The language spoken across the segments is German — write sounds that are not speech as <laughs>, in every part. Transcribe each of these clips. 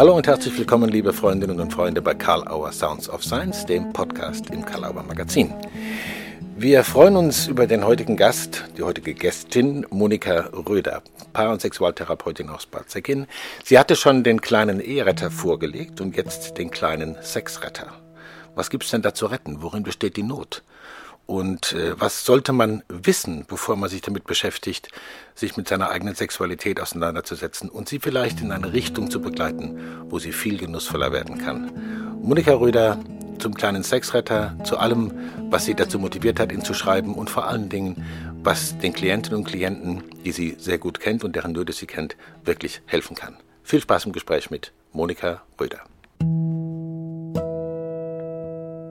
Hallo und herzlich willkommen, liebe Freundinnen und Freunde, bei Karl Auer Sounds of Science, dem Podcast im Karl Auer Magazin. Wir freuen uns über den heutigen Gast, die heutige Gästin Monika Röder, Paar- und Sexualtherapeutin aus Bad Säckin. Sie hatte schon den kleinen Eheretter vorgelegt und jetzt den kleinen Sexretter. Was gibt's denn da zu retten? Worin besteht die Not? Und äh, was sollte man wissen, bevor man sich damit beschäftigt, sich mit seiner eigenen Sexualität auseinanderzusetzen und sie vielleicht in eine Richtung zu begleiten, wo sie viel genussvoller werden kann? Monika Röder zum kleinen Sexretter, zu allem, was sie dazu motiviert hat, ihn zu schreiben und vor allen Dingen, was den Klientinnen und Klienten, die sie sehr gut kennt und deren Nöte sie kennt, wirklich helfen kann. Viel Spaß im Gespräch mit Monika Röder.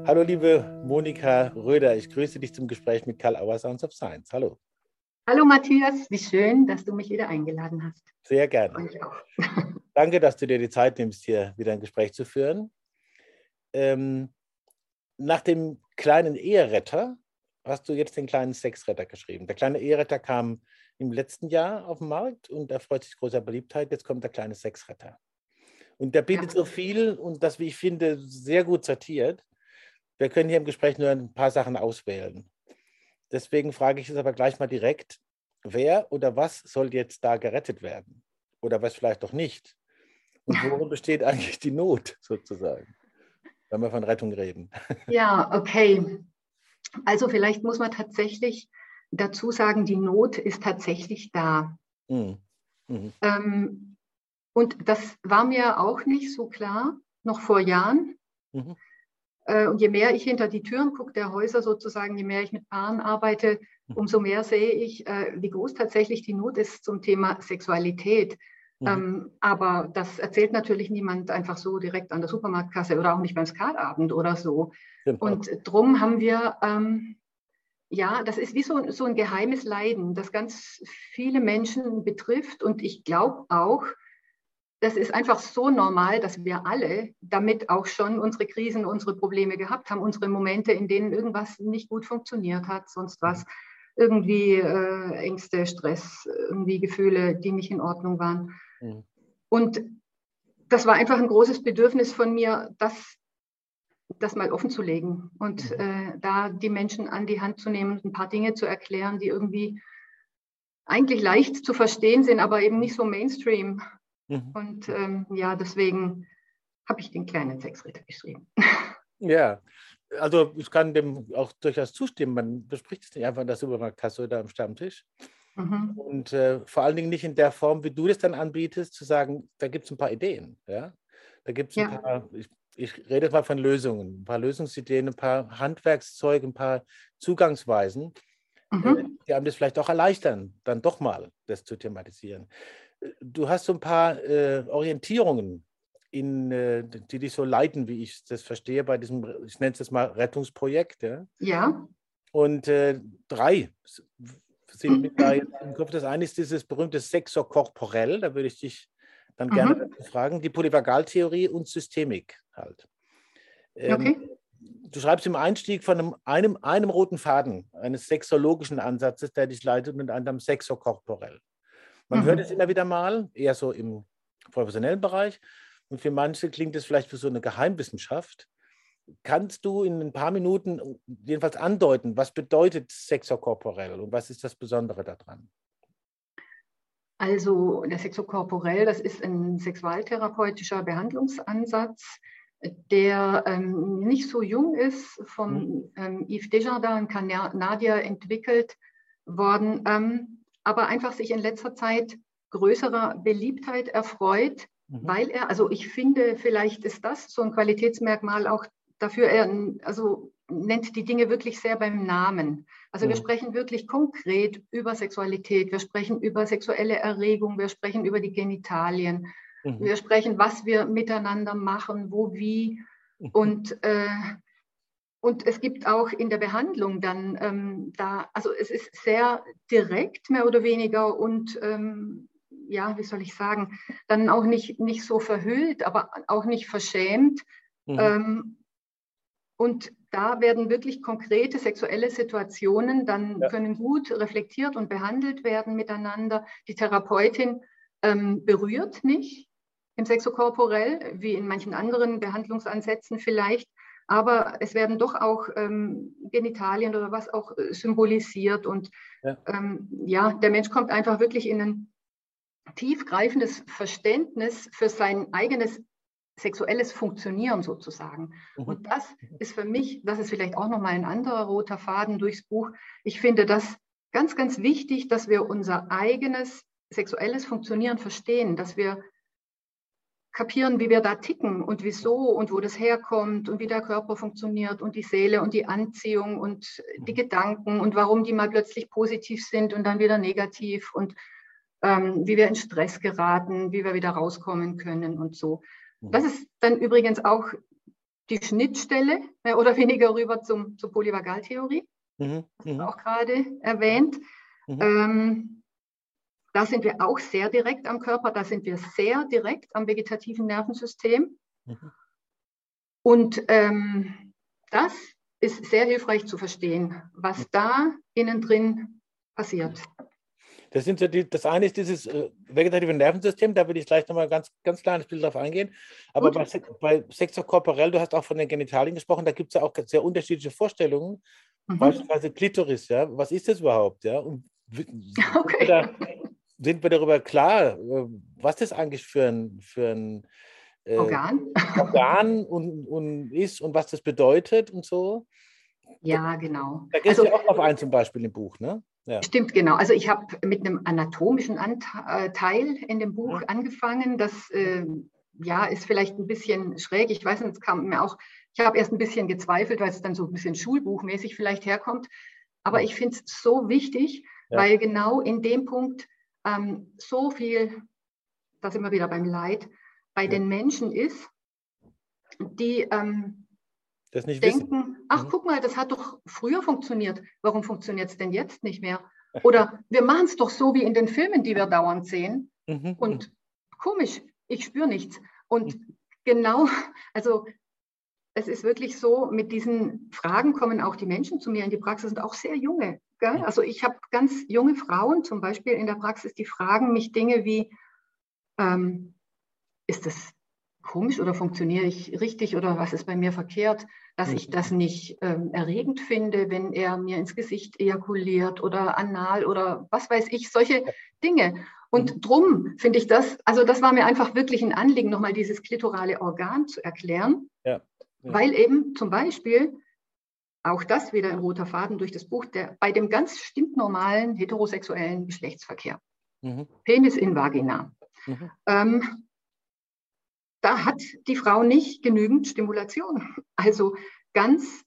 Hallo liebe Monika Röder, ich grüße dich zum Gespräch mit Karl Auer Sounds of Science. Hallo. Hallo Matthias, wie schön, dass du mich wieder eingeladen hast. Sehr gerne. <laughs> <laughs> Danke, dass du dir die Zeit nimmst, hier wieder ein Gespräch zu führen. Ähm, nach dem kleinen Eheretter hast du jetzt den kleinen Sexretter geschrieben. Der kleine Eheretter kam im letzten Jahr auf den Markt und erfreut sich großer Beliebtheit. Jetzt kommt der kleine Sexretter. Und der bietet ja. so viel und das, wie ich finde, sehr gut sortiert. Wir können hier im Gespräch nur ein paar Sachen auswählen. Deswegen frage ich es aber gleich mal direkt, wer oder was soll jetzt da gerettet werden? Oder was vielleicht doch nicht? Und <laughs> worin besteht eigentlich die Not sozusagen, wenn wir von Rettung reden? <laughs> Ja, okay. Also vielleicht muss man tatsächlich dazu sagen, die Not ist tatsächlich da. Mhm. Mhm. Ähm, und das war mir auch nicht so klar, noch vor Jahren. Mhm. Äh, und je mehr ich hinter die Türen gucke der Häuser sozusagen, je mehr ich mit Paaren arbeite, mhm. umso mehr sehe ich, äh, wie groß tatsächlich die Not ist zum Thema Sexualität. Mhm. Ähm, aber das erzählt natürlich niemand einfach so direkt an der Supermarktkasse oder auch nicht beim Skatabend oder so. Genau. Und drum haben wir, ähm, ja, das ist wie so, so ein geheimes Leiden, das ganz viele Menschen betrifft. Und ich glaube auch, das ist einfach so normal, dass wir alle damit auch schon unsere Krisen, unsere Probleme gehabt haben, unsere Momente, in denen irgendwas nicht gut funktioniert hat, sonst was, irgendwie äh, Ängste, Stress, irgendwie Gefühle, die nicht in Ordnung waren. Mhm. Und das war einfach ein großes Bedürfnis von mir, das, das mal offen zu legen und mhm. äh, da die Menschen an die Hand zu nehmen, ein paar Dinge zu erklären, die irgendwie eigentlich leicht zu verstehen sind, aber eben nicht so Mainstream Mhm. Und ähm, ja, deswegen habe ich den kleinen Sexritter geschrieben. Ja, also ich kann dem auch durchaus zustimmen. Man bespricht es nicht einfach in der Supermarktkasse oder am Stammtisch. Mhm. Und äh, vor allen Dingen nicht in der Form, wie du das dann anbietest, zu sagen, da gibt es ein paar Ideen. Ja? Da gibt es ein ja. paar, ich, ich rede mal von Lösungen, ein paar Lösungsideen, ein paar Handwerkszeuge, ein paar Zugangsweisen, mhm. äh, die einem das vielleicht auch erleichtern, dann doch mal das zu thematisieren du hast so ein paar äh, Orientierungen, in, äh, die dich so leiten, wie ich das verstehe, bei diesem, ich nenne es jetzt mal Rettungsprojekt. Ja. ja. Und äh, drei sind mit da <clears throat> im Kopf. Das eine ist dieses berühmte Sexo corporell, da würde ich dich dann gerne mhm. fragen, die Polyvagaltheorie und Systemik halt. Ähm, okay. Du schreibst im Einstieg von einem, einem, einem roten Faden eines sexologischen Ansatzes, der dich leitet, mit einem Sexo corporell. Man mhm. hört es immer wieder mal, eher so im professionellen Bereich. Und für manche klingt es vielleicht für so eine Geheimwissenschaft. Kannst du in ein paar Minuten jedenfalls andeuten, was bedeutet sexokorporell und was ist das Besondere daran? Also der sexokorporell, das ist ein sexualtherapeutischer Behandlungsansatz, der ähm, nicht so jung ist, von mhm. ähm, Yves Desjardins in Kanadier entwickelt worden. Ähm, aber einfach sich in letzter Zeit größerer Beliebtheit erfreut, mhm. weil er, also ich finde, vielleicht ist das so ein Qualitätsmerkmal auch dafür, er also nennt die Dinge wirklich sehr beim Namen. Also mhm. wir sprechen wirklich konkret über Sexualität, wir sprechen über sexuelle Erregung, wir sprechen über die Genitalien, mhm. wir sprechen, was wir miteinander machen, wo, wie. Mhm. Und äh, und es gibt auch in der Behandlung dann ähm, da, also es ist sehr direkt mehr oder weniger und ähm, ja, wie soll ich sagen, dann auch nicht, nicht so verhüllt, aber auch nicht verschämt. Mhm. Ähm, und da werden wirklich konkrete sexuelle Situationen dann ja. können gut reflektiert und behandelt werden miteinander. Die Therapeutin ähm, berührt nicht, im Sexokorporell, wie in manchen anderen Behandlungsansätzen vielleicht. Aber es werden doch auch ähm, Genitalien oder was auch äh, symbolisiert. Und ja. Ähm, ja, der Mensch kommt einfach wirklich in ein tiefgreifendes Verständnis für sein eigenes sexuelles Funktionieren sozusagen. Mhm. Und das ist für mich, das ist vielleicht auch nochmal ein anderer roter Faden durchs Buch. Ich finde das ganz, ganz wichtig, dass wir unser eigenes sexuelles Funktionieren verstehen, dass wir kapieren, wie wir da ticken und wieso und wo das herkommt und wie der Körper funktioniert und die Seele und die Anziehung und die mhm. Gedanken und warum die mal plötzlich positiv sind und dann wieder negativ und ähm, wie wir in Stress geraten, wie wir wieder rauskommen können und so. Mhm. Das ist dann übrigens auch die Schnittstelle mehr oder weniger rüber zum, zur Polyvagaltheorie, mhm. mhm. auch gerade erwähnt. Mhm. Ähm, da sind wir auch sehr direkt am Körper, da sind wir sehr direkt am vegetativen Nervensystem. Mhm. Und ähm, das ist sehr hilfreich zu verstehen, was mhm. da innen drin passiert. Das, sind so die, das eine ist dieses äh, vegetative Nervensystem, da will ich gleich nochmal ganz, ganz kleines Bild drauf eingehen. Aber bei, bei Sexo corporell, du hast auch von den Genitalien gesprochen, da gibt es ja auch sehr unterschiedliche Vorstellungen. Mhm. Beispielsweise Klitoris, ja. Was ist das überhaupt? Ja? Und <laughs> okay. da, sind wir darüber klar, äh, was das eigentlich für ein, für ein äh, Organ, Organ und, und ist und was das bedeutet und so? Ja, genau. Da geht es also, ja auch auf ein zum Beispiel im Buch, ne? Ja. Stimmt, genau. Also ich habe mit einem anatomischen Anteil in dem Buch angefangen. Das äh, ja, ist vielleicht ein bisschen schräg. Ich weiß nicht, es kam mir auch, ich habe erst ein bisschen gezweifelt, weil es dann so ein bisschen schulbuchmäßig vielleicht herkommt. Aber ich finde es so wichtig, ja. weil genau in dem Punkt ähm, so viel, da sind wir wieder beim Leid, bei den Menschen ist, die ähm, das nicht denken, wissen. ach mhm. guck mal, das hat doch früher funktioniert. Warum funktioniert es denn jetzt nicht mehr? <laughs> Oder wir machen es doch so wie in den Filmen, die wir dauernd sehen. Mhm. Und mhm. komisch, ich spüre nichts. Und mhm. genau, <laughs> also es ist wirklich so, mit diesen Fragen kommen auch die Menschen zu mir in die Praxis und auch sehr junge. Gell? Mhm. Also ich habe ganz junge Frauen zum Beispiel in der Praxis, die fragen mich Dinge wie, ähm, ist das komisch oder funktioniere ich richtig oder was ist bei mir verkehrt, dass ich das nicht ähm, erregend finde, wenn er mir ins Gesicht ejakuliert oder anal oder was weiß ich, solche Dinge. Und mhm. drum finde ich das, also das war mir einfach wirklich ein Anliegen, nochmal dieses klitorale Organ zu erklären, ja, ja. weil eben zum Beispiel auch das wieder ein roter Faden durch das Buch, der, bei dem ganz stimmnormalen heterosexuellen Geschlechtsverkehr, mhm. Penis in Vagina, mhm. ähm, da hat die Frau nicht genügend Stimulation. <laughs> Also ganz,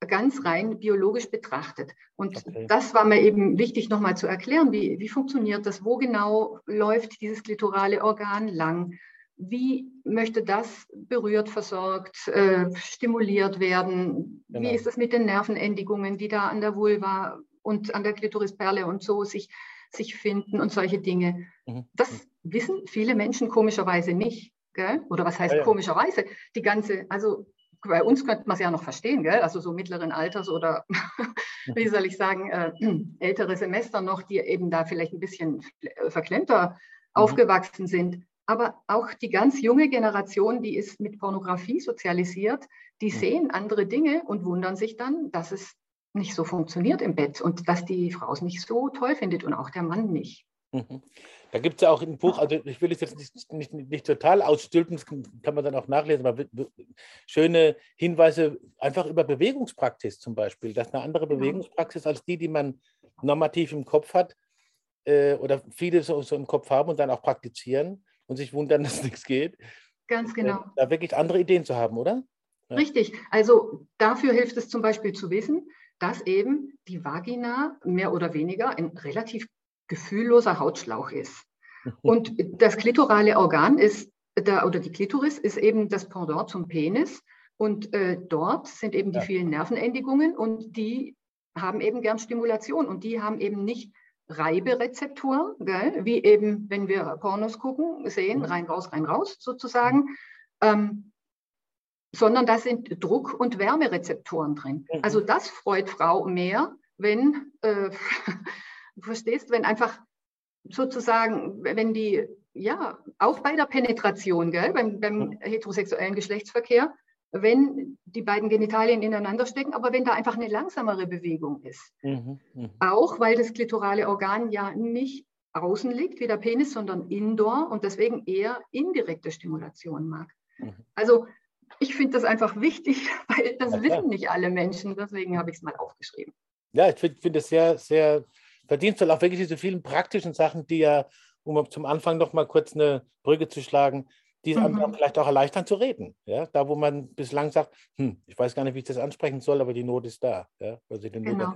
ganz rein biologisch betrachtet. Und okay. das war mir eben wichtig nochmal zu erklären, wie, wie funktioniert das, wo genau läuft dieses klitorale Organ lang, wie möchte das berührt, versorgt, äh, stimuliert werden, genau. wie ist das mit den Nervenendigungen, die da an der Vulva und an der Klitorisperle und so sich, sich finden und solche Dinge. Mhm. Das wissen viele Menschen komischerweise nicht. Gell? Oder was heißt ja, ja. komischerweise? Die ganze, also bei uns könnte man es ja noch verstehen, gell? also so mittleren Alters oder <laughs> wie soll ich sagen, äh, ältere Semester noch, die eben da vielleicht ein bisschen verklemmter mhm. aufgewachsen sind. Aber auch die ganz junge Generation, die ist mit Pornografie sozialisiert, die sehen andere Dinge und wundern sich dann, dass es nicht so funktioniert im Bett und dass die Frau es nicht so toll findet und auch der Mann nicht. Mhm. Da gibt es ja auch ein Buch, also ich will es jetzt nicht, nicht, nicht total ausstülpen, das kann man dann auch nachlesen, aber schöne Hinweise einfach über Bewegungspraxis zum Beispiel. Das ist eine andere Bewegungspraxis als die, die man normativ im Kopf hat äh, oder viele so, so, im Kopf haben und dann auch praktizieren und sich wundern, <laughs> dass nichts geht. Ganz genau. Äh, da wirklich andere Ideen zu haben, oder? Ja. Richtig. Also dafür hilft es zum Beispiel zu wissen, dass eben die Vagina mehr oder weniger ein relativ gefühlloser Hautschlauch ist. <laughs> Und das klitorale Organ ist, da, oder die Klitoris ist eben das Pendant zum Penis. Und äh, dort sind eben die ja. vielen Nervenendigungen und die haben eben gern Stimulation und die haben eben nicht Reiberezeptoren, gell? wie eben, wenn wir Pornos gucken, sehen, mhm. rein, raus, rein, raus sozusagen, ähm, sondern da sind Druck- und Wärmerezeptoren drin. Mhm. Also das freut Frau mehr, wenn äh, Du <laughs> verstehst, wenn einfach sozusagen, wenn die ja, auch bei der Penetration, gell, beim, beim heterosexuellen Geschlechtsverkehr, wenn die beiden Genitalien ineinander stecken, aber wenn da einfach eine langsamere Bewegung ist. Mhm, mh. Auch weil das klitorale Organ ja nicht außen liegt wie der Penis, sondern indoor und deswegen eher indirekte Stimulation mag. Mhm. Also ich finde das einfach wichtig, <laughs> weil das ja, wissen nicht alle Menschen. Deswegen habe ich es mal aufgeschrieben. Ja, ich finde find es sehr, sehr verdienstvoll, auch wirklich diese vielen praktischen Sachen, die ja, um zum Anfang noch mal kurz eine Brücke zu schlagen, die mhm. einem vielleicht auch erleichtern zu reden. Ja? Da, wo man bislang sagt, hm, ich weiß gar nicht, wie ich das ansprechen soll, aber die Not ist da. Ja? Genau.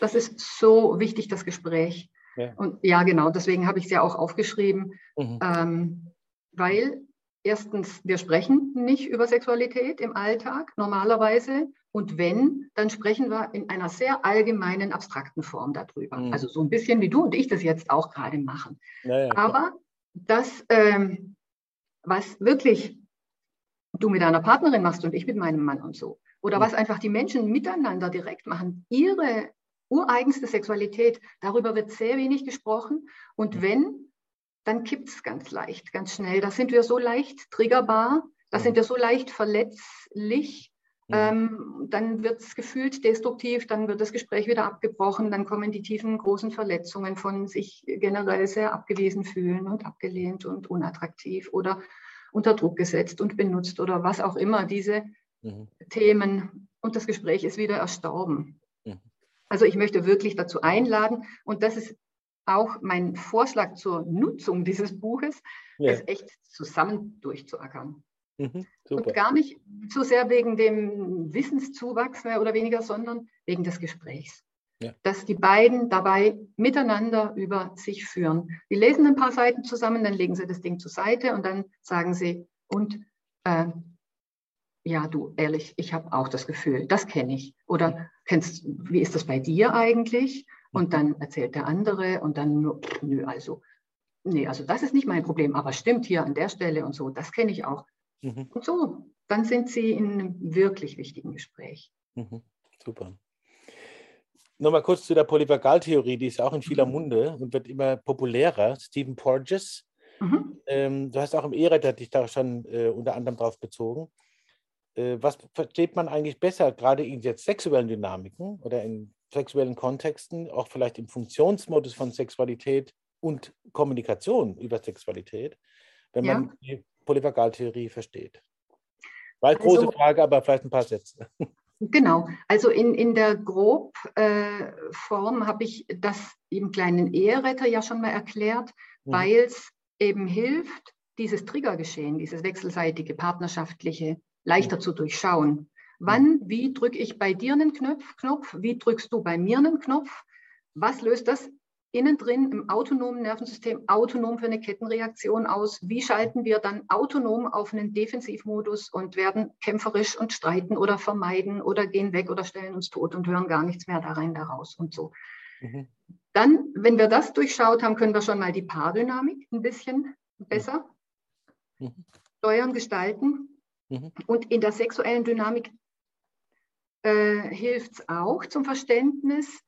Das ist so wichtig, das Gespräch. Ja. Und ja, genau, deswegen habe ich es ja auch aufgeschrieben, mhm. ähm, weil erstens, wir sprechen nicht über Sexualität im Alltag normalerweise. Und wenn, dann sprechen wir in einer sehr allgemeinen, abstrakten Form darüber. Mhm. Also so ein bisschen wie du und ich das jetzt auch gerade machen. Ja, ja, Aber das, ähm, was wirklich du mit deiner Partnerin machst und ich mit meinem Mann und so, oder was einfach die Menschen miteinander direkt machen, ihre ureigenste Sexualität, darüber wird sehr wenig gesprochen. Und wenn, dann kippt es ganz leicht, ganz schnell. Da sind wir so leicht triggerbar, da sind wir so leicht verletzlich. Ähm, dann wird es gefühlt destruktiv, dann wird das Gespräch wieder abgebrochen, dann kommen die tiefen, großen Verletzungen von sich generell sehr abgewiesen fühlen und abgelehnt und unattraktiv oder unter Druck gesetzt und benutzt oder was auch immer, diese mhm. Themen. Und das Gespräch ist wieder erstorben. Mhm. Also ich möchte wirklich dazu einladen und das ist auch mein Vorschlag zur Nutzung dieses Buches, ja. es echt zusammen durchzuackern. Mhm, und gar nicht so sehr wegen dem Wissenszuwachs mehr oder weniger, sondern wegen des Gesprächs. Ja. Dass die beiden dabei miteinander über sich führen. Die lesen ein paar Seiten zusammen, dann legen sie das Ding zur Seite und dann sagen sie, und äh, ja, du, ehrlich, ich habe auch das Gefühl, das kenne ich. Oder kennst, wie ist das bei dir eigentlich? Und dann erzählt der andere und dann nur, nö, also, nee, also das ist nicht mein Problem, aber stimmt hier an der Stelle und so, das kenne ich auch. Mhm. Und so, dann sind Sie in einem wirklich wichtigen Gespräch. Mhm. Super. Nochmal kurz zu der Polyvagaltheorie, die ist auch in vieler mhm. Munde und wird immer populärer. Stephen Porges. Mhm. Ähm, du hast auch im E-Retter dich da schon äh, unter anderem drauf bezogen. Äh, was versteht man eigentlich besser, gerade in jetzt sexuellen Dynamiken oder in sexuellen Kontexten, auch vielleicht im Funktionsmodus von Sexualität und Kommunikation über Sexualität, wenn ja. man die Polyvagaltheorie versteht? Weil große also, Frage, aber vielleicht ein paar Sätze. Genau, also in, in der Grobform äh, habe ich das im kleinen Eheretter ja schon mal erklärt, mhm. weil es eben hilft, dieses Triggergeschehen, dieses wechselseitige, partnerschaftliche, leichter mhm. zu durchschauen. Wann, wie drücke ich bei dir einen Knopf, Knopf? Wie drückst du bei mir einen Knopf? Was löst das innen drin im autonomen Nervensystem autonom für eine Kettenreaktion aus? Wie schalten wir dann autonom auf einen Defensivmodus und werden kämpferisch und streiten oder vermeiden oder gehen weg oder stellen uns tot und hören gar nichts mehr da rein, da raus und so. Mhm. Dann, wenn wir das durchschaut haben, können wir schon mal die Paardynamik ein bisschen besser mhm. steuern, gestalten. Mhm. Und in der sexuellen Dynamik äh, hilft es auch zum Verständnis.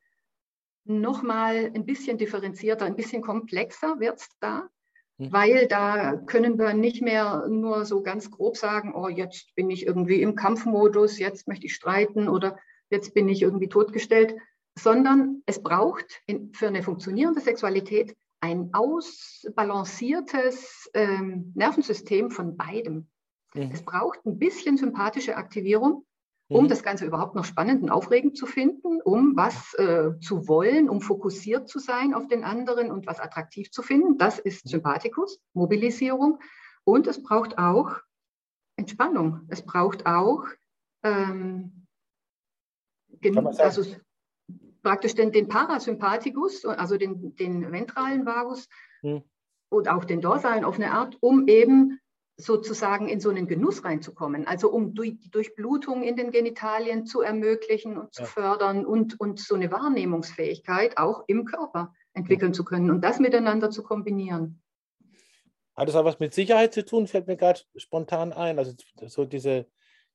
Nochmal ein bisschen differenzierter, ein bisschen komplexer wird es da, mhm. weil da können wir nicht mehr nur so ganz grob sagen, oh, jetzt bin ich irgendwie im Kampfmodus, jetzt möchte ich streiten oder jetzt bin ich irgendwie totgestellt, sondern es braucht in, für eine funktionierende Sexualität ein ausbalanciertes ähm, Nervensystem von beidem. Mhm. Es braucht ein bisschen sympathische Aktivierung um mhm. das Ganze überhaupt noch spannend und aufregend zu finden, um was äh, zu wollen, um fokussiert zu sein auf den anderen und was attraktiv zu finden. Das ist mhm. Sympathikus, Mobilisierung. Und es braucht auch Entspannung. Es braucht auch ähm, also praktisch den, den Parasympathikus, also den, den ventralen Vagus hm. und auch den dorsalen auf eine Art, um eben sozusagen in so einen Genuss reinzukommen, also um die Durchblutung in den Genitalien zu ermöglichen und zu ja. fördern und, und so eine Wahrnehmungsfähigkeit auch im Körper entwickeln zu können und das miteinander zu kombinieren. Hat es auch was mit Sicherheit zu tun, fällt mir gerade spontan ein. Also so diese,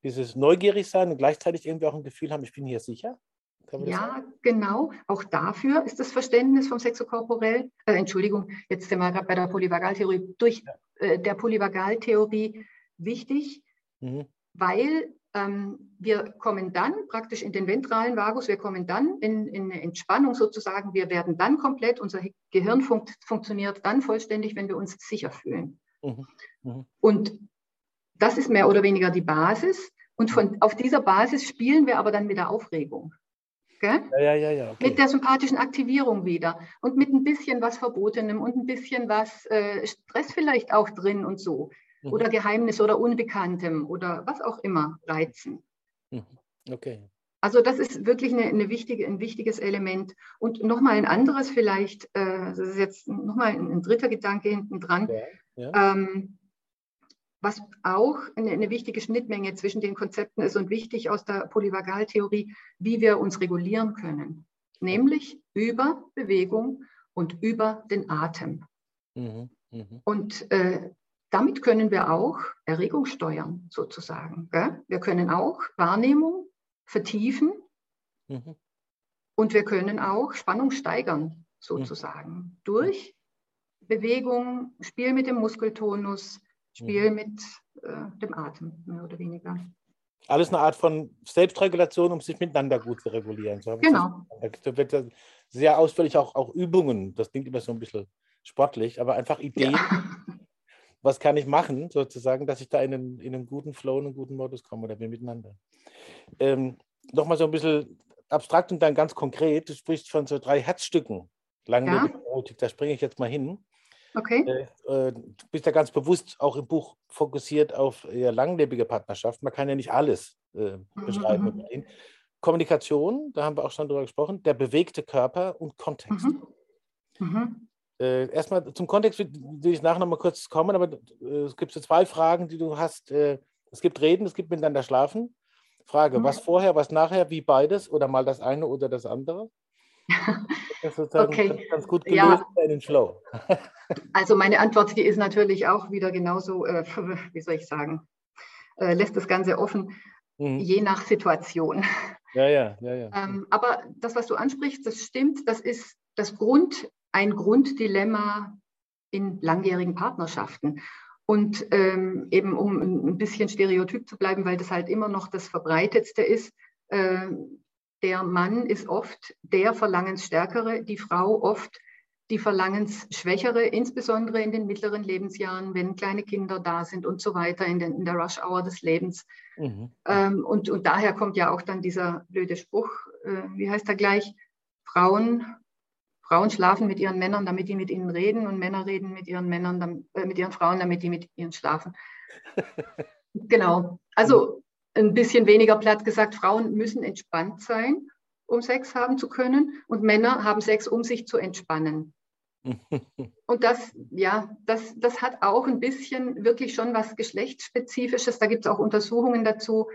dieses Neugierigsein und gleichzeitig irgendwie auch ein Gefühl haben, ich bin hier sicher. ja, sagen? genau. Auch dafür ist das Verständnis vom Sexokorporell, äh, Entschuldigung, jetzt sind wir gerade bei der Polyvagaltheorie, durch ja. Äh, der Polyvagaltheorie wichtig, mhm. weil ähm, wir kommen dann praktisch in den ventralen Vagus, wir kommen dann in, in eine Entspannung sozusagen, wir werden dann komplett, unser Gehirn funkt, funktioniert dann vollständig, wenn wir uns sicher fühlen. Mhm. Mhm. Und das ist mehr oder weniger die Basis. Und von, auf dieser Basis spielen wir aber dann mit der Aufregung. Ja, ja, ja, ja okay. Mit der sympathischen Aktivierung wieder und mit ein bisschen was Verbotenem und ein bisschen was äh, Stress vielleicht auch drin und so mhm. oder Geheimnis oder Unbekanntem oder was auch immer reizen. Mhm. Okay. Also das ist wirklich eine, eine, wichtige, ein wichtiges Element. Und nochmal ein anderes vielleicht, äh, das ist jetzt nochmal ein, ein dritter Gedanke hinten dran, ja, ja. Ähm, was auch eine, eine, wichtige Schnittmenge zwischen den Konzepten ist und wichtig aus der Polyvagaltheorie, wie wir uns regulieren können, nämlich über Bewegung und über den Atem. Mhm, mh. Und äh, damit können wir auch Erregung steuern, sozusagen. Gell? Wir können auch Wahrnehmung vertiefen mhm. und wir können auch Spannung steigern, sozusagen, mhm. durch Bewegung, Spiel mit dem Muskeltonus, Spiel mhm. mit äh, dem Atem, mehr oder weniger. Alles eine Art von Selbstregulation, um sich miteinander gut zu regulieren. So genau. Da wird sehr ausführlich auch, auch Übungen, das klingt immer so ein bisschen sportlich, aber einfach Ideen, ja <laughs> was kann ich machen, sozusagen, dass ich da in einen, in einen guten Flow, in einen guten Modus komme oder wir miteinander. Ähm, Nochmal so ein bisschen abstrakt und dann ganz konkret, du sprichst von so drei Herzstücken, langlebige ja. Erotik, da springe ich jetzt mal hin. Okay. Äh, äh, du bist ja ganz bewusst auch im Buch fokussiert auf langlebige Partnerschaft. Man kann ja nicht alles äh, mhm, beschreiben. Mhm. Kommunikation, da haben wir auch schon drüber gesprochen, der bewegte Körper und Kontext. Mhm. Mhm. Äh, erstmal zum Kontext will ich nachher noch mal kurz kommen, aber äh, es gibt so zwei Fragen, die du hast. Äh, es gibt Reden, es gibt miteinander schlafen. Frage, mhm. was vorher, was nachher, wie beides oder mal das eine oder das andere? Das ist okay. ganz gut gelöst ja. in den Flow. <laughs> Also meine Antwort, die ist natürlich auch wieder genauso, äh, <laughs> wie soll ich sagen, äh, lässt das Ganze offen, mhm. je nach Situation. <laughs> Ja, ja, ja. ja. Ähm, aber das, was du ansprichst, das stimmt, das ist das Grund, ein Grunddilemma in langjährigen Partnerschaften. Und ähm, eben um ein bisschen stereotyp zu bleiben, weil das halt immer noch das Verbreitetste ist, äh, der Mann ist oft der Verlangensstärkere, die Frau oft die Verlangensschwächere, insbesondere in den mittleren Lebensjahren, wenn kleine Kinder da sind und so weiter, in, den, in der Rush-Hour des Lebens. Mhm. Ähm, und, und daher kommt ja auch dann dieser blöde Spruch, äh, wie heißt er gleich, Frauen Frauen schlafen mit ihren Männern, damit die mit ihnen reden und Männer reden mit ihren Männern, äh, mit ihren Frauen, damit die mit ihnen schlafen. <laughs> genau. Also ein bisschen weniger platt gesagt, Frauen müssen entspannt sein, um Sex haben zu können und Männer haben Sex, um sich zu entspannen. <laughs> Und das, ja, das, das hat auch ein bisschen wirklich schon was Geschlechtsspezifisches. Da gibt es auch Untersuchungen dazu,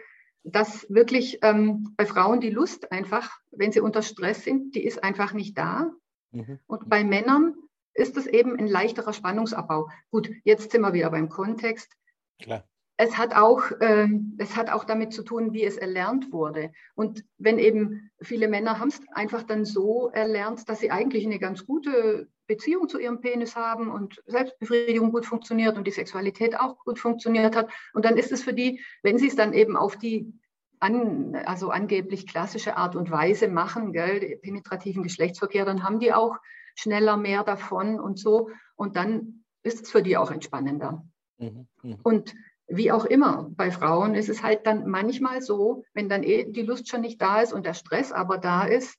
dass wirklich ähm, bei Frauen die Lust einfach, wenn sie unter Stress sind, die ist einfach nicht da. Mhm. Und bei Männern ist es eben ein leichterer Spannungsabbau. Gut, jetzt sind wir wieder beim Kontext. Klar. Es hat, auch, äh, es hat auch damit zu tun, wie es erlernt wurde. Und wenn eben viele Männer haben es einfach dann so erlernt, dass sie eigentlich eine ganz gute Beziehung zu ihrem Penis haben und Selbstbefriedigung gut funktioniert und die Sexualität auch gut funktioniert hat. Und dann ist es für die, wenn sie es dann eben auf die an, also angeblich klassische Art und Weise machen, gell, penetrativen Geschlechtsverkehr, dann haben die auch schneller mehr davon und so. Und dann ist es für die auch entspannender. Mhm, mh. Und wie auch immer, bei Frauen ist es halt dann manchmal so, wenn dann eh die Lust schon nicht da ist und der Stress aber da ist,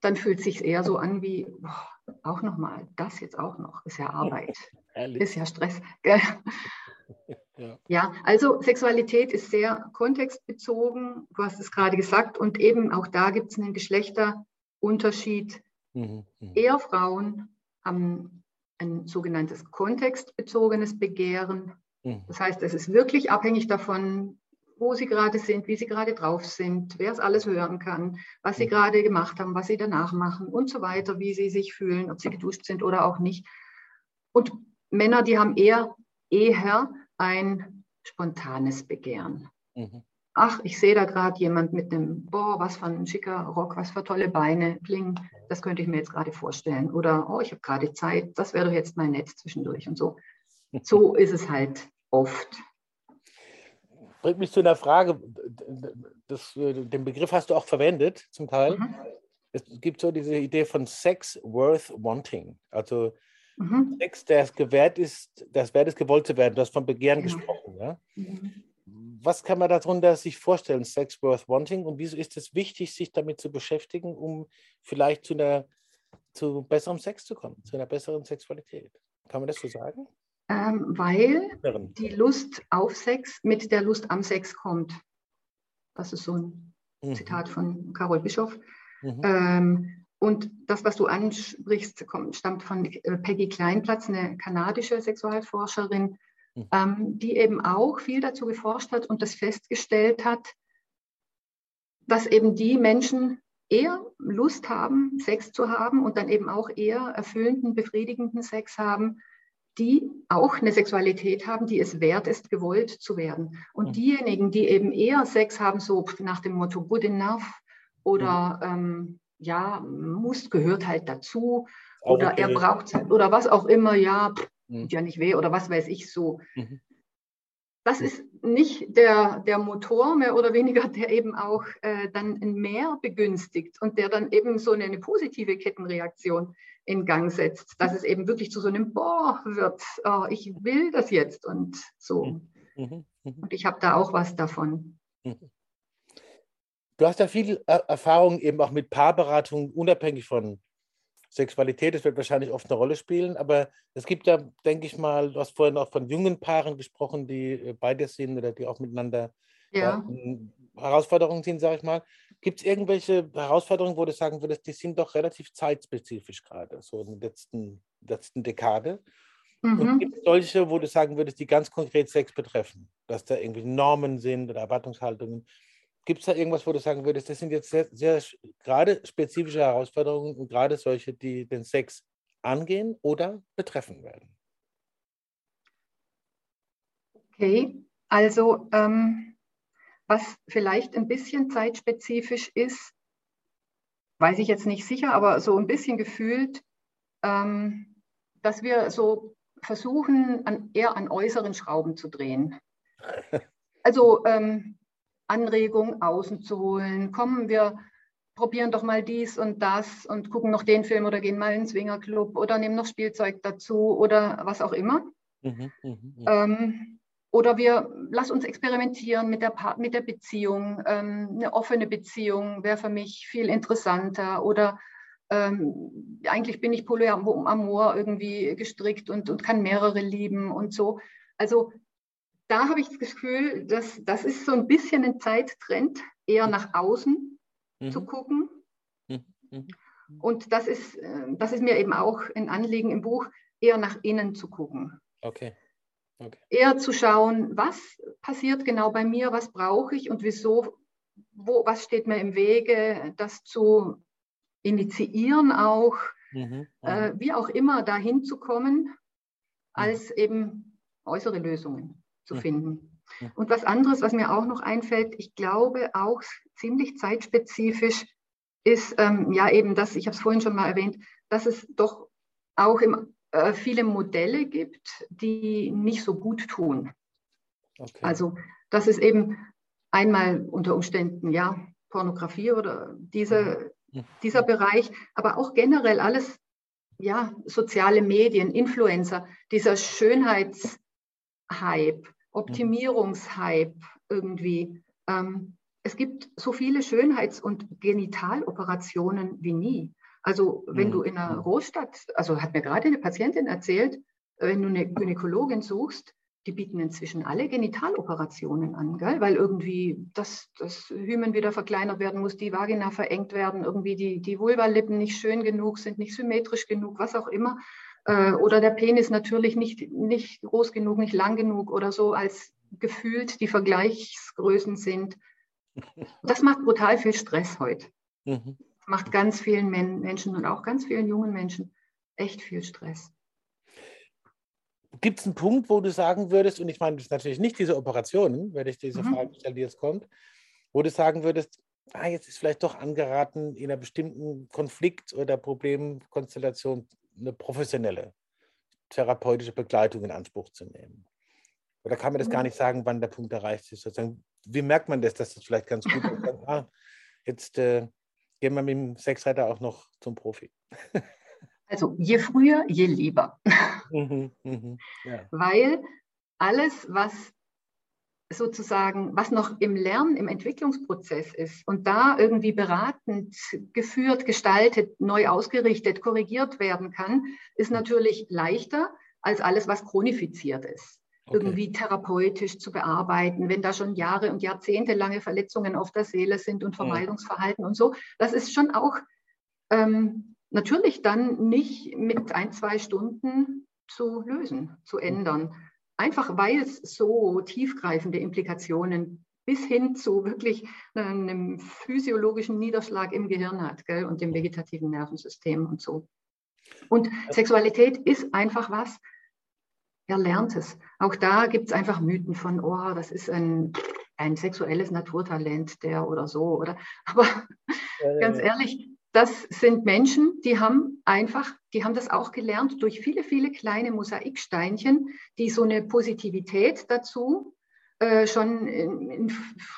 dann fühlt es sich eher so an wie, boah, auch nochmal, das jetzt auch noch, ist ja Arbeit, <laughs> ist ja Stress. <laughs> Ja. ja, also Sexualität ist sehr kontextbezogen, du hast es gerade gesagt, und eben auch da gibt es einen Geschlechterunterschied. Mhm, mh. Eher Frauen haben ein sogenanntes kontextbezogenes Begehren. Mhm. Das heißt, es ist wirklich abhängig davon, wo sie gerade sind, wie sie gerade drauf sind, wer es alles hören kann, was sie mhm. gerade gemacht haben, was sie danach machen und so weiter, wie sie sich fühlen, ob sie geduscht sind oder auch nicht. Und Männer, die haben eher eher ein spontanes Begehren. Mhm. ach, ich sehe da gerade jemand mit einem, boah, was für ein schicker Rock, was für tolle Beine, bling, das könnte ich mir jetzt gerade vorstellen. Oder, oh, ich habe gerade Zeit, das wäre doch jetzt mein Netz zwischendurch und so. <laughs> So ist es halt oft. Bringt mich zu einer Frage, das, den Begriff hast du auch verwendet zum Teil. Mhm. Es gibt so diese Idee von Sex worth wanting. Also mhm. Sex, der es gewährt ist, das wert ist, gewollt zu werden. Du hast von Begehren genau. gesprochen. Ja? Mhm was kann man darunter sich vorstellen, Sex worth wanting? Und wieso ist es wichtig, sich damit zu beschäftigen, um vielleicht zu einer zu besserem Sex zu kommen, zu einer besseren Sexualität? Kann man das so sagen? Ähm, weil die Lust auf Sex mit der Lust am Sex kommt. Das ist so ein mhm. Zitat von Carol Bischoff. Mhm. Ähm, und das, was du ansprichst, kommt, stammt von äh, Peggy Kleinplatz, eine kanadische Sexualforscherin, Mhm. ähm, die eben auch viel dazu geforscht hat und das festgestellt hat, dass eben die Menschen eher Lust haben, Sex zu haben und dann eben auch eher erfüllenden, befriedigenden Sex haben, die auch eine Sexualität haben, die es wert ist, gewollt zu werden. Und mhm. diejenigen, die eben eher Sex haben, so nach dem Motto good enough oder mhm. ähm, ja, muss, gehört halt dazu oder okay. er braucht oder was auch immer, ja, pff, mhm. ja nicht weh oder was weiß ich so. Das ist nicht der, der Motor mehr oder weniger, der eben auch äh, dann ein Mehr begünstigt und der dann eben so eine, eine, positive Kettenreaktion in Gang setzt, dass es eben wirklich zu so einem Boah wird, oh, ich will das jetzt und so. Mhm. mhm. mhm. Und ich habe da auch was davon. Du hast ja viel Erfahrung eben auch mit Paarberatung, unabhängig von Sexualität, das wird wahrscheinlich oft eine Rolle spielen, aber es gibt ja, denke ich mal, du hast vorhin auch von jungen Paaren gesprochen, die äh, beide sind oder die auch miteinander ja. Herausforderungen sind, sage ich mal. Gibt es irgendwelche Herausforderungen, wo du sagen würdest, die sind doch relativ zeitspezifisch gerade, so in der letzten, letzten Dekade? Mhm. Und gibt es solche, wo du sagen würdest, die ganz konkret Sex betreffen, dass da irgendwie Normen sind oder Erwartungshaltungen? Gibt es da irgendwas, wo du sagen würdest, das sind jetzt sehr, sehr gerade spezifische Herausforderungen und gerade solche, die den Sex angehen oder betreffen werden? Okay, also ähm, was vielleicht ein bisschen zeitspezifisch ist, weiß ich jetzt nicht sicher, aber so ein bisschen gefühlt, ähm, dass wir so versuchen, an, eher an äußeren Schrauben zu drehen. <laughs> Also ähm, Anregung außen zu holen. Kommen wir probieren doch mal dies und das und gucken noch den Film oder gehen mal ins Swingerclub oder nehmen noch Spielzeug dazu oder was auch immer. Mhm, mh, mh. Ähm, oder wir lass uns experimentieren mit der, Part mit der Beziehung. Ähm, eine offene Beziehung wäre für mich viel interessanter. Oder ähm, eigentlich bin ich polyamor irgendwie gestrickt und, und kann mehrere lieben und so. Also da habe ich das Gefühl, dass das ist so ein bisschen ein Zeittrend, eher nach außen mhm. zu gucken. Mhm. mhm. Und das ist, äh, das ist mir eben auch ein Anliegen im Buch, eher nach innen zu gucken. Okay. okay. Eher zu schauen, was passiert genau bei mir, was brauche ich und wieso, wo, was steht mir im Wege, das zu initiieren auch, mhm. äh, mhm. wie auch immer dahin zu kommen, mhm. als eben äußere Lösungen zu finden. Und was anderes, was mir auch noch einfällt, ich glaube auch ziemlich zeitspezifisch, ist ähm, ja eben das, ich habe es vorhin schon mal erwähnt, dass es doch auch im, äh, viele Modelle gibt, die nicht so gut tun. Okay. Also das ist eben einmal unter Umständen ja Pornografie oder diese, mhm. dieser Bereich, aber auch generell alles, ja, soziale Medien, Influencer, dieser Schönheits- Hype, Optimierungshype irgendwie. Ähm, es gibt so viele Schönheits- und Genitaloperationen wie nie. Also wenn mhm. du in einer Großstadt, also hat mir gerade eine Patientin erzählt, wenn du eine Gynäkologin suchst, die bieten inzwischen alle Genitaloperationen an, gell? weil irgendwie das, das Hymen wieder verkleinert werden muss, die Vagina verengt werden, irgendwie die, die Vulvalippen nicht schön genug sind, nicht symmetrisch genug, was auch immer. Äh, oder der Penis natürlich nicht, nicht groß genug, nicht lang genug oder so, als gefühlt die Vergleichsgrößen sind. <laughs> Das macht brutal viel Stress heute. Mhm. Macht ganz vielen Men Menschen und auch ganz vielen jungen Menschen echt viel Stress. Gibt es einen Punkt, wo du sagen würdest, und ich meine, das ist natürlich nicht diese Operationen, wenn ich diese mhm. Frage stelle, die jetzt kommt, wo du sagen würdest, ah, jetzt ist vielleicht doch angeraten, in einer bestimmten Konflikt- oder Problemkonstellation eine professionelle therapeutische Begleitung in Anspruch zu nehmen? Oder kann man das gar mhm. nicht sagen, wann der Punkt erreicht ist? Sozusagen, wie merkt man das, dass das vielleicht ganz gut ist? ah, jetzt äh, gehen wir mit dem Sexreiter auch noch zum Profi. <laughs> Also je früher, je lieber. Mhm, mh, ja. Weil alles, was sozusagen, was noch im Lern-, im Entwicklungsprozess ist und da irgendwie beratend, geführt, gestaltet, neu ausgerichtet, korrigiert werden kann, ist natürlich leichter als alles, was chronifiziert ist. Okay. Irgendwie therapeutisch zu bearbeiten, wenn da schon Jahre und Jahrzehnte lange Verletzungen auf der Seele sind und mhm. Vermeidungsverhalten und so. Das ist schon auch ähm, natürlich dann nicht mit ein, zwei Stunden zu lösen, zu ändern. Einfach weil es so tiefgreifende Implikationen bis hin zu wirklich einem physiologischen Niederschlag im Gehirn hat gell, und dem vegetativen Nervensystem und so. Und Sexualität ist einfach was, er lernt es. Auch da gibt es einfach Mythen von, oh, das ist ein, ein sexuelles Naturtalent, der oder so. Oder, aber ja, <laughs> ganz ehrlich, das sind Menschen, die haben einfach, die haben das auch gelernt durch viele, viele kleine Mosaiksteinchen, die so eine Positivität dazu äh, schon in, in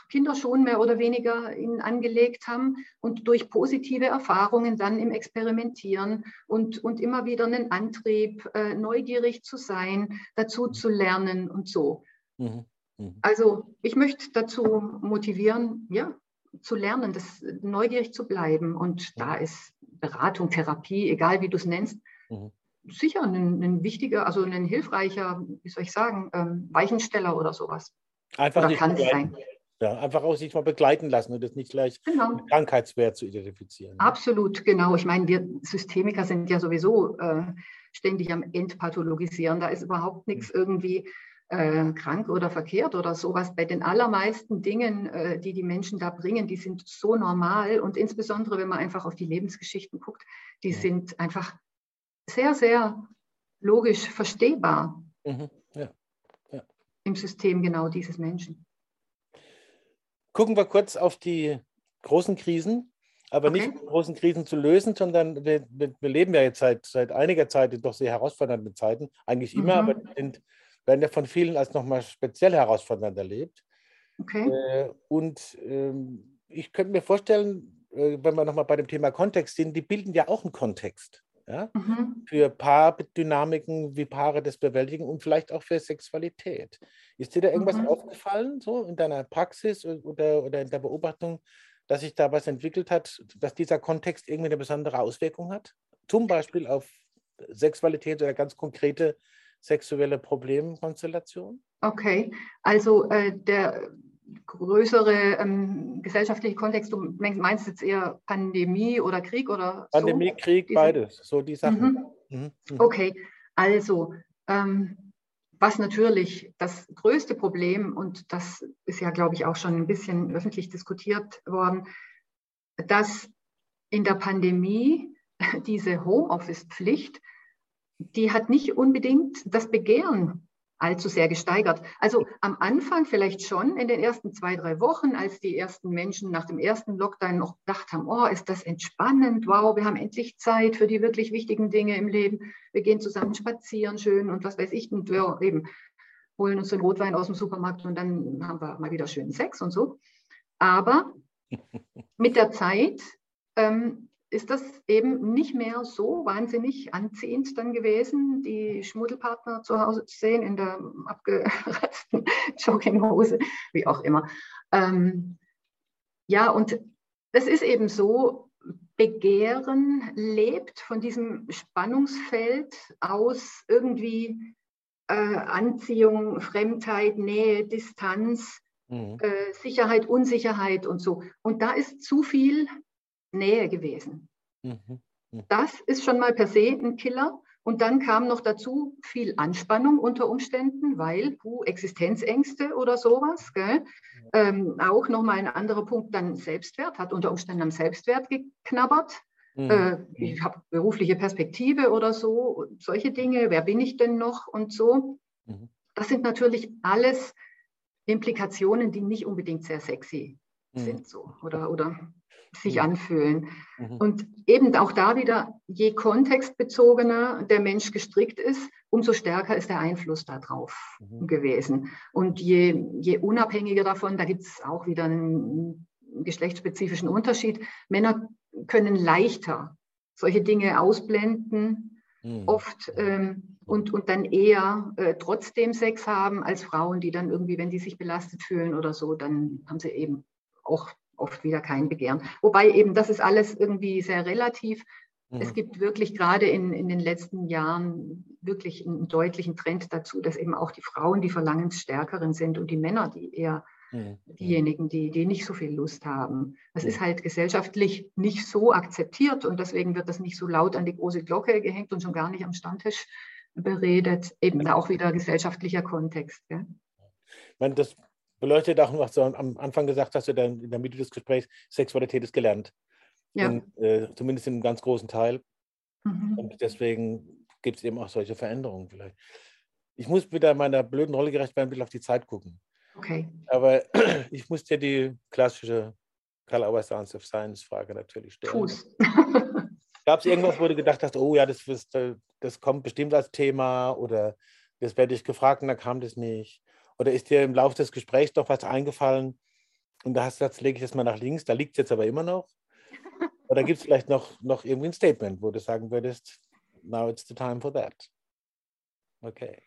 Kinderschuhen mehr oder weniger in, angelegt haben und durch positive Erfahrungen dann im Experimentieren und, und immer wieder einen Antrieb, äh, neugierig zu sein, dazu zu lernen und so. Mhm. Mhm. Also ich möchte dazu motivieren, ja, zu lernen, das neugierig zu bleiben. Und da ist Beratung, Therapie, egal wie du es nennst, mhm. sicher ein, ein, wichtiger, also ein hilfreicher, wie soll ich sagen, ähm, Weichensteller oder sowas. Einfach oder kann es sein. Ja, einfach auch sich mal begleiten lassen und das nicht gleich genau. Krankheitswert zu identifizieren. Absolut, genau. Ich meine, wir Systemiker sind ja sowieso äh, ständig am Entpathologisieren. Da ist überhaupt nichts mhm. irgendwie äh, krank oder verkehrt oder sowas. Bei den allermeisten Dingen, äh, die die Menschen da bringen, die sind so normal und insbesondere, wenn man einfach auf die Lebensgeschichten guckt, die ja. sind einfach sehr, sehr logisch verstehbar mhm. ja. Ja. im System genau dieses Menschen. Gucken wir kurz auf die großen Krisen, aber okay. nicht großen Krisen zu lösen, sondern wir, wir, leben ja jetzt seit, seit einiger Zeit in doch sehr herausfordernden Zeiten, eigentlich immer, mhm. aber sind werden ja von vielen als nochmal speziell herausfordernd erlebt. Okay. Äh, und ähm, ich könnte mir vorstellen, äh, wenn wir nochmal bei dem Thema Kontext sind, die bilden ja auch einen Kontext. Ja? Mhm. Für Paardynamiken, wie Paare das bewältigen und vielleicht auch für Sexualität. Ist dir da irgendwas mhm. aufgefallen, so in deiner Praxis oder, oder in der Beobachtung, dass sich da was entwickelt hat, dass dieser Kontext irgendwie eine besondere Auswirkung hat? Zum Beispiel auf Sexualität oder ganz konkrete sexuelle Problemkonstellation? Okay, also äh, der größere ähm, gesellschaftliche Kontext, du meinst jetzt eher Pandemie oder Krieg oder Pandemie, so? Krieg, Diese? beides, so die Sachen. Mhm. Mhm. Mhm. Okay, also ähm, was natürlich das größte Problem, und das ist ja, glaube ich, auch schon ein bisschen öffentlich diskutiert worden, dass in der Pandemie <laughs> diese Homeoffice-Pflicht die hat nicht unbedingt das Begehren allzu sehr gesteigert. Also am Anfang vielleicht schon in den ersten zwei, drei Wochen, als die ersten Menschen nach dem ersten Lockdown noch gedacht haben, oh, ist das entspannend, wow, wir haben endlich Zeit für die wirklich wichtigen Dinge im Leben. Wir gehen zusammen spazieren schön und was weiß ich, und wir eben holen uns den Rotwein aus dem Supermarkt und dann haben wir mal wieder schönen Sex und so. Aber mit der Zeit ähm, ist das eben nicht mehr so wahnsinnig anziehend dann gewesen, die Schmuddelpartner zu Hause zu sehen in der abgeretzten <laughs> Jogginghose, wie auch immer. Ähm, ja, und es ist eben so, Begehren lebt von diesem Spannungsfeld aus irgendwie äh, Anziehung, Fremdheit, Nähe, Distanz, mhm. äh, Sicherheit, Unsicherheit und so. Und da ist zu viel Nähe gewesen. Mhm. Mhm. Das ist schon mal per se ein Killer. Und dann kam noch dazu viel Anspannung unter Umständen, weil uh, Existenzängste oder sowas. Gell? Ähm, auch nochmal ein anderer Punkt, dann Selbstwert, hat unter Umständen am Selbstwert geknabbert. Mhm. Äh, ich habe berufliche Perspektive oder so, solche Dinge, wer bin ich denn noch und so. Mhm. Das sind natürlich alles Implikationen, die nicht unbedingt sehr sexy mhm. sind so oder, oder sich mhm. anfühlen. Mhm. Und eben auch da wieder, je kontextbezogener der Mensch gestrickt ist, umso stärker ist der Einfluss darauf mhm. gewesen. Und je, je unabhängiger davon, da gibt es auch wieder einen geschlechtsspezifischen Unterschied. Männer können leichter solche Dinge ausblenden, mhm. oft ähm, und, und dann eher äh, trotzdem Sex haben als Frauen, die dann irgendwie, wenn die sich belastet fühlen oder so, dann haben sie eben auch oft wieder kein Begehren. Wobei eben, das ist alles irgendwie sehr relativ. Mhm. Es gibt wirklich gerade in, in den letzten Jahren wirklich einen deutlichen Trend dazu, dass eben auch die Frauen die Verlangensstärkeren sind und die Männer, die eher mhm. diejenigen, die, die nicht so viel Lust haben. Das mhm. ist halt gesellschaftlich nicht so akzeptiert und deswegen wird das nicht so laut an die große Glocke gehängt und schon gar nicht am Stammtisch beredet. Eben auch wieder gesellschaftlicher Kontext. Gell? Ich meine, das beleuchtet auch, was du am Anfang gesagt hast, oder in der Mitte des Gesprächs, Sexualität ist gelernt. Ja. Und, äh, zumindest in einem ganz großen Teil. Mhm. Und deswegen gibt es eben auch solche Veränderungen vielleicht. Ich muss wieder meiner blöden Rolle gerecht werden, ein bisschen auf die Zeit gucken. Okay. Aber <clears throat> ich muss dir die klassische Karl Auer Sounds of Science Frage natürlich stellen. Fuß. <laughs> Gab es irgendwas, wo du gedacht hast, oh ja, das, das kommt bestimmt als Thema oder das werde ich gefragt und dann kam das nicht? Oder ist dir im Laufe des Gesprächs doch was eingefallen und da hast du gesagt, lege ich das mal nach links, da liegt es jetzt aber immer noch? <laughs> Oder gibt es vielleicht noch, noch irgendwie ein Statement, wo du sagen würdest, now it's the time for that? Okay.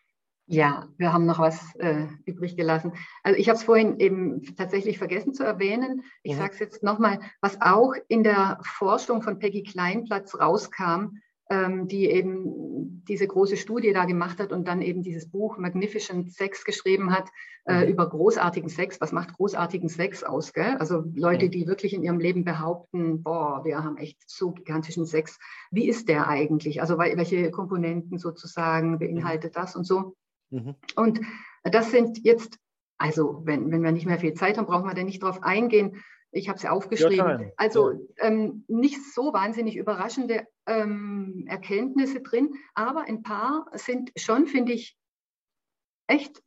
Ja, wir haben noch was äh, übrig gelassen. Also ich habe es vorhin eben tatsächlich vergessen zu erwähnen. Ich mhm. sage es jetzt nochmal, was auch in der Forschung von Peggy Kleinplatz rauskam, die eben diese große Studie da gemacht hat und dann eben dieses Buch Magnificent Sex geschrieben hat äh, mhm. über großartigen Sex. Was macht großartigen Sex aus? Gell? Also Leute, mhm. die wirklich in ihrem Leben behaupten, boah, wir haben echt so gigantischen Sex. Wie ist der eigentlich? Also welche Komponenten sozusagen beinhaltet das und so? Mhm. Und das sind jetzt, also wenn, wenn wir nicht mehr viel Zeit haben, brauchen wir da nicht drauf eingehen. Ich habe es aufgeschrieben. Ja, also ähm, nicht so wahnsinnig überraschende ähm, Erkenntnisse drin, aber ein paar sind schon, finde ich, echt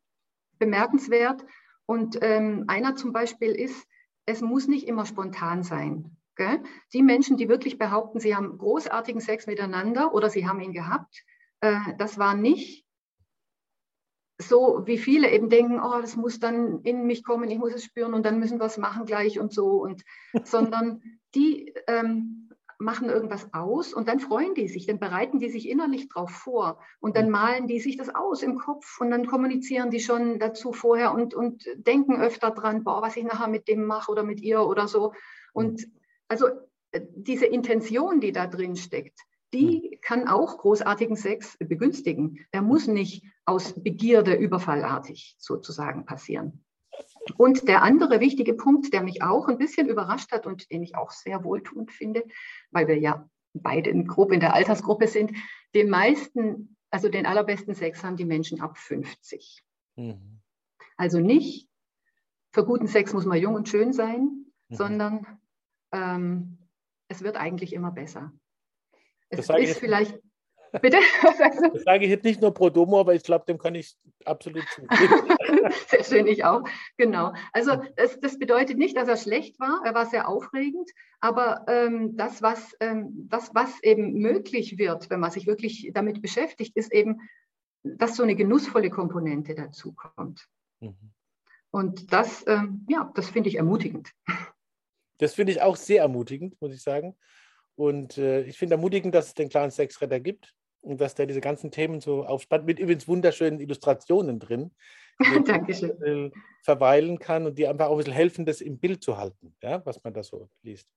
bemerkenswert. Und ähm, einer zum Beispiel ist, es muss nicht immer spontan sein. Gell? Die Menschen, die wirklich behaupten, sie haben großartigen Sex miteinander oder sie haben ihn gehabt, äh, das war nicht so wie viele eben denken, oh, das muss dann in mich kommen, ich muss es spüren und dann müssen wir es machen gleich und so. Und <laughs> sondern die ähm, machen irgendwas aus und dann freuen die sich, dann bereiten die sich innerlich drauf vor und dann malen die sich das aus im Kopf und dann kommunizieren die schon dazu vorher und, und denken öfter dran, boah, was ich nachher mit dem mache oder mit ihr oder so. Und also äh, diese Intention, die da drin steckt, die hm. kann auch großartigen Sex begünstigen. Der muss nicht aus Begierde überfallartig sozusagen passieren. Und der andere wichtige Punkt, der mich auch ein bisschen überrascht hat und den ich auch sehr wohltuend finde, weil wir ja beide in, grob in der Altersgruppe sind, den meisten, also den allerbesten Sex haben die Menschen ab 50. Mhm. Also nicht, für guten Sex muss man jung und schön sein, mhm. sondern ähm, es wird eigentlich immer besser. Es das ist vielleicht. Bitte? <laughs> Das sage ich jetzt nicht nur pro Domo, aber ich glaube, dem kann ich absolut zustimmen. <laughs> sehr schön, ich auch. Genau. Also das, das, bedeutet nicht, dass er schlecht war. Er war sehr aufregend, aber ähm, das, was, ähm, das, was eben möglich wird, wenn man sich wirklich damit beschäftigt, ist eben, dass so eine genussvolle Komponente dazu kommt. Mhm. Und das, ähm, ja, das finde ich ermutigend. Das finde ich auch sehr ermutigend, muss ich sagen. Und äh, ich finde ermutigend, dass es den kleinen Sexretter gibt und dass der diese ganzen Themen so aufspannt, mit übrigens wunderschönen Illustrationen drin, <laughs> Dankeschön. verweilen kann und die einfach auch ein bisschen helfen, das im Bild zu halten, ja, was man da so liest.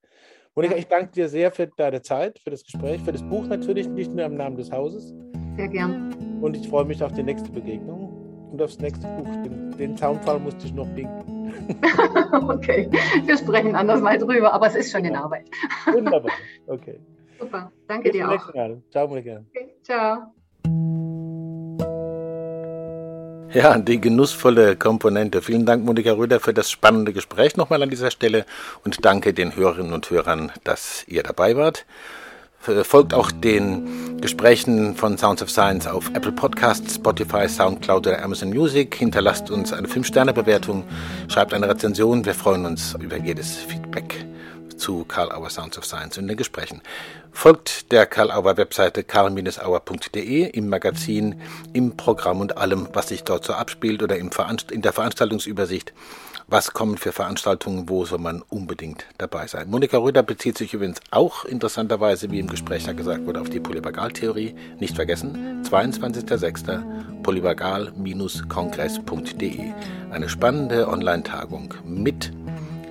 Monika, ich danke dir sehr für deine Zeit, für das Gespräch, für das Buch natürlich, nicht nur im Namen des Hauses. Sehr gern. Und ich freue mich auf die nächste Begegnung und aufs nächste Buch. Den, den Zaunfall musste ich noch biegen. <laughs> okay, wir sprechen anders mal drüber, aber es ist schon in Arbeit. Wunderbar, okay. Super, danke Bis dir auch. Mal. Ciao, Monika. Okay, ciao. Ja, die genussvolle Komponente. Vielen Dank, Monika Röder, für das spannende Gespräch nochmal an dieser Stelle und danke den Hörerinnen und Hörern, dass ihr dabei wart. Folgt auch den Gesprächen von Sounds of Science auf Apple Podcasts, Spotify, Soundcloud oder Amazon Music. Hinterlasst uns eine 5-Sterne-Bewertung, schreibt eine Rezension. Wir freuen uns über jedes Feedback zu Karl Auer Sounds of Science und den Gesprächen. Folgt der Karl Auer Webseite karl-auer.de im Magazin, im Programm und allem, was sich dort so abspielt oder in der Veranstaltungsübersicht was kommen für Veranstaltungen, wo soll man unbedingt dabei sein. Monika Röder bezieht sich übrigens auch interessanterweise, wie im Gespräch ja gesagt wurde, auf die Polyvagaltheorie. Nicht vergessen, 22.06. polyvagal-kongress.de. Eine spannende Online-Tagung mit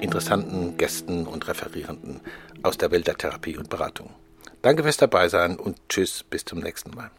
interessanten Gästen und Referierenden aus der Welt der Therapie und Beratung. Danke fürs Dabeisein und tschüss, bis zum nächsten Mal.